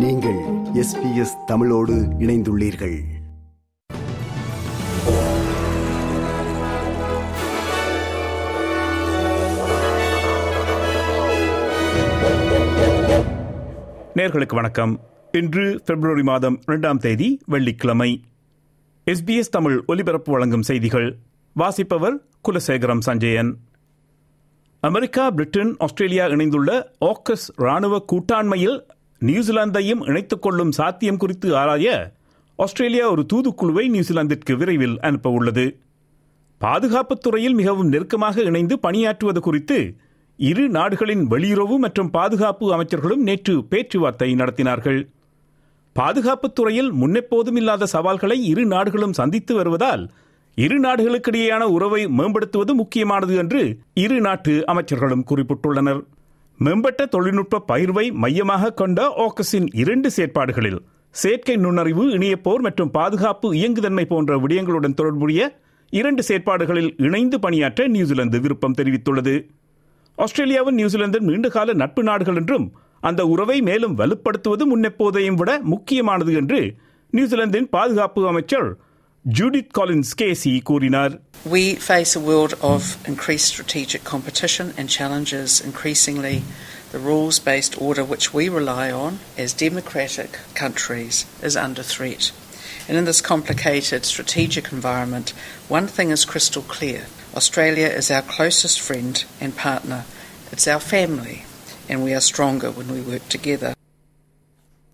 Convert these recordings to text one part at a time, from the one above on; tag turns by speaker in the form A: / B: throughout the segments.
A: நீங்கள் எஸ்பிஎஸ் தமிழோடு இணைந்துள்ளீர்கள்.
B: நேர்களுக்கு வணக்கம். இன்று பிப்ரவரி மாதம் இரண்டாம் தேதி வெள்ளிக்கிழமை. எஸ்பிஎஸ் தமிழ் ஒலிபரப்பு வழங்கும் செய்திகள். வாசிப்பவர் Kulasekaram Sanjayan. America Britain Australia இணைந்துள்ள ஆக்கஸ் ராணுவ கூட்டாண்மையில் நியூசிலாந்தையும் இணைத்துக் கொள்ளும் சாத்தியம் குறித்து ஆராய ஆஸ்திரேலியா ஒரு தூதுக்குழுவை நியூசிலாந்திற்கு விரைவில் அனுப்ப உள்ளது பாதுகாப்புத் துறையில் மிகவும் நெருக்கமாக இணைந்து பணியாற்றுவது குறித்து இரு நாடுகளின் வெளியுறவு மற்றும் பாதுகாப்பு அமைச்சர்களும் நேற்று பேச்சுவார்த்தை நடத்தினார்கள். பாதுகாப்புத் துறையில் முன்னெப்போதும் இல்லாத சவால்களை இரு நாடுகளும் சந்தித்து வருவதால் இரு நாடுகளுக்கிடையேயான உறவை மேம்படுத்துவது முக்கியமானது என்று இரு நாட்டு அமைச்சர்களும் குறிப்பிட்டுள்ளனர். மேம்பட்ட தொழில்நுட்ப பயிர்வை மையமாக கொண்ட ஓக்கஸின் இரண்டு செயற்பாடுகளில் செயற்கை நுண்ணறிவு இணையப்போர் மற்றும் பாதுகாப்பு இயங்குதன்மை போன்ற விடயங்களுடன் தொடர்புடைய இரண்டு செயற்பாடுகளில் இணைந்து பணியாற்ற நியூசிலாந்து விருப்பம் தெரிவித்துள்ளது. ஆஸ்திரேலியாவும் நியூசிலாந்தும் நீண்டகால நட்பு நாடுகள் என்றும் அந்த உறவை மேலும் வலுப்படுத்துவது முன்னெப்போதையும் விட முக்கியமானது என்று நியூசிலாந்தின் பாதுகாப்பு அமைச்சர் ஜூடித் காலின்ஸ் கேசி கூறினார்
C: We face a world of increased strategic competition and challenges increasingly the rules based order which we rely on as democratic countries is under threat. And in this complicated strategic environment, one thing is crystal clear Australia is our closest friend and partner, it's our family, and we are stronger when we work together.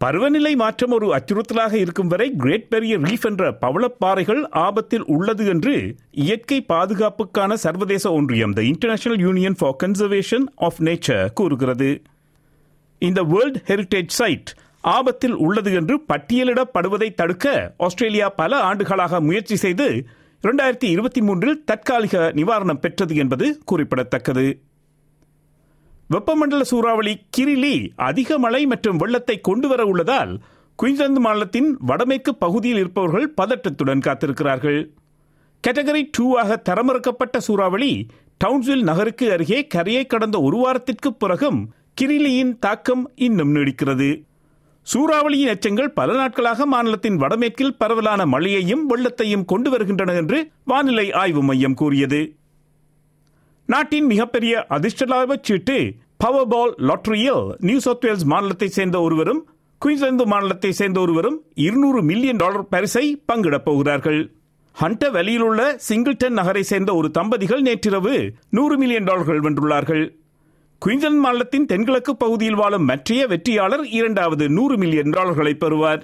B: பருவநிலை மாற்றம் ஒரு அச்சுறுத்தலாக இருக்கும் வரை great பெரிய reef என்ற பவளப்பாறைகள் ஆபத்தில் உள்ளது என்று இயற்கை பாதுகாப்புக்கான சர்வதேச ஒன்றியம் the International Union for Conservation of Nature கூறுகிறது. இந்த வேர்ல்ட் ஹெரிடேஜ் சைட் ஆபத்தில் உள்ளது என்று பட்டியலிடப்படுவதை தடுக்க ஆஸ்திரேலியா பல ஆண்டுகளாக முயற்சி செய்து இரண்டாயிரத்தி இருபத்தி மூன்றில் தற்காலிக நிவாரணம் பெற்றது என்பது குறிப்பிடத்தக்கது. வெப்பமண்டல சூறாவளி கிரிலி அதிக மழை மற்றும் வெள்ளத்தை கொண்டுவர உள்ளதால் குயின்ஸ்லாந்து மாநிலத்தின் வடமேற்கு பகுதியில் இருப்பவர்கள் பதட்டத்துடன் காத்திருக்கிறார்கள். கேட்டகரி டூ ஆக தரமிறக்கப்பட்ட சூறாவளி டவுன்ஸ்வில் நகருக்கு அருகே கரையை கடந்த ஒரு வாரத்திற்கு பிறகும் கிரிலியின் தாக்கம் இன்னும் நீடிக்கிறது. சூறாவளியின் எச்சங்கள் பல நாட்களாக மாநிலத்தின் வடமேற்கில் பரவலான மழையையும் வெள்ளத்தையும் கொண்டு வருகின்றன என்று வானிலை ஆய்வு மையம் கூறியது. நாட்டின் மிகப்பெரிய அதிர்ஷ்ட சீட்டு பவர் பால் லாட்டரியில் நியூ சவுத் வேல்ஸ் மாநிலத்தை சேர்ந்த ஒருவரும் குயின்ஸ்லாந்து மாநிலத்தை சேர்ந்த ஒருவரும் இருநூறு மில்லியன் டாலர் பரிசை பங்கிடப் போகிறார்கள். ஹண்ட வெளியில் உள்ள சிங்கிள்டன் நகரை சேர்ந்த ஒரு தம்பதிகள் நேற்றிரவு நூறு மில்லியன் டாலர்கள் வென்றுள்ளார்கள். குயின்ஸ்லாந்து மாநிலத்தின் தென்கிழக்கு பகுதியில் வாழும் மற்றைய வெற்றியாளர் இரண்டாவது நூறு மில்லியன் டாலர்களை பெறுவார்.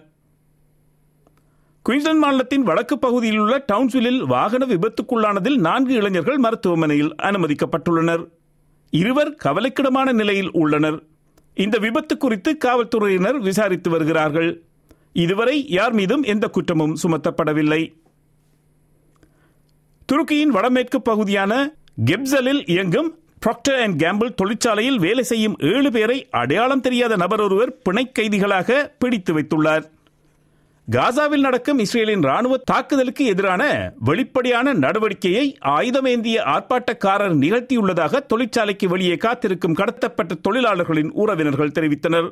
B: குயின்ஸ்லாந்து மாநிலத்தின் வடக்கு பகுதியில் உள்ள டவுன்ஸ்வில்லில் வாகன விபத்துக்குள்ளானதில் நான்கு இளைஞர்கள் மருத்துவமனையில் அனுமதிக்கப்பட்டுள்ளனர். இருவர் கவலைக்கிடமான நிலையில் உள்ளனர். இந்த விபத்து குறித்து காவல்துறையினர் விசாரித்து வருகிறார்கள். இதுவரை யார் மீதும் எந்த குற்றமும் சுமத்தப்படவில்லை. துருக்கியின் வடமேற்கு பகுதியான கெப்சலில் இயங்கும் ப்ராக்டர் அண்ட் கேம்பிள் தொழிற்சாலையில் வேலை செய்யும் ஏழு பேரை அடையாளம் தெரியாத நபர் ஒருவர் பிணை கைதிகளாக பிடித்து வைத்துள்ளார். காசாவில் நடக்கும் இஸ்ரேலின் ராணுவ தாக்குதலுக்கு எதிரான வெளிப்படையான நடவடிக்கையை ஆயுதமேந்திய ஆர்ப்பாட்டக்காரர் நிகழ்த்தியுள்ளதாக தொழிற்சாலைக்கு வெளியே காத்திருக்கும் கடத்தப்பட்ட தொழிலாளர்களின் உறவினர்கள் தெரிவித்தனர்.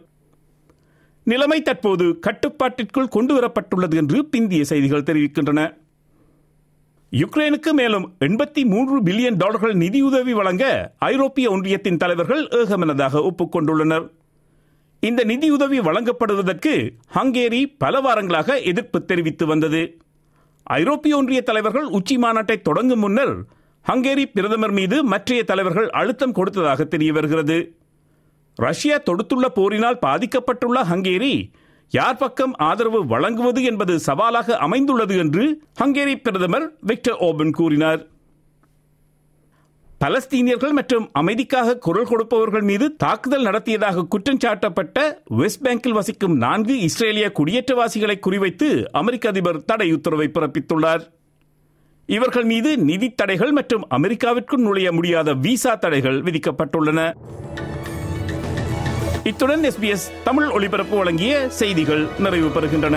B: நிலைமை தற்போது கட்டுப்பாட்டிற்குள் கொண்டுவரப்பட்டுள்ளது என்று பிந்திய செய்திகள் தெரிவிக்கின்றன. யுக்ரைனுக்கு மேலும் எண்பத்தி மூன்று பில்லியன் டாலர்கள் நிதியுதவி வழங்க ஐரோப்பிய ஒன்றியத்தின் தலைவர்கள் ஏகமனதாக ஒப்புக்கொண்டுள்ளனர். இந்த நிதியுதவி வழங்கப்படுவதற்கு ஹங்கேரி பல வாரங்களாக எதிர்ப்பு தெரிவித்து வந்தது. ஐரோப்பிய ஒன்றிய தலைவர்கள் உச்சி மாநாட்டை தொடங்கும் முன்னர் ஹங்கேரி பிரதமர் மீது மற்றைய தலைவர்கள் அழுத்தம் கொடுத்ததாக தெரிய வருகிறது. ரஷ்யா தொடுத்துள்ள போரினால் பாதிக்கப்பட்டுள்ள ஹங்கேரி யார் பக்கம் ஆதரவு வழங்குவது என்பது சவாலாக அமைந்துள்ளது என்று ஹங்கேரி பிரதமர் விக்டர் ஓபன் கூறினார். பலஸ்தீனியர்கள் மற்றும் அமைதிக்காக குரல் கொடுப்பவர்கள் மீது தாக்குதல் நடத்தியதாக குற்றம் சாட்டப்பட்ட வெஸ்ட் பேங்கில் வசிக்கும் நான்கு இஸ்ரேலிய குடியேற்றவாசிகளை குறிவைத்து அமெரிக்க அதிபர் தடை உத்தரவை பிறப்பித்துள்ளார். இவர்கள் மீது நிதி தடைகள் மற்றும் அமெரிக்காவிற்குள் நுழைய முடியாத விசா தடைகள் விதிக்கப்பட்டுள்ளன. இத்துடன் எஸ்பிஎஸ் தமிழ் ஒளிபரப்பு வழங்கிய செய்திகள் நிறைவு பெறுகின்றன.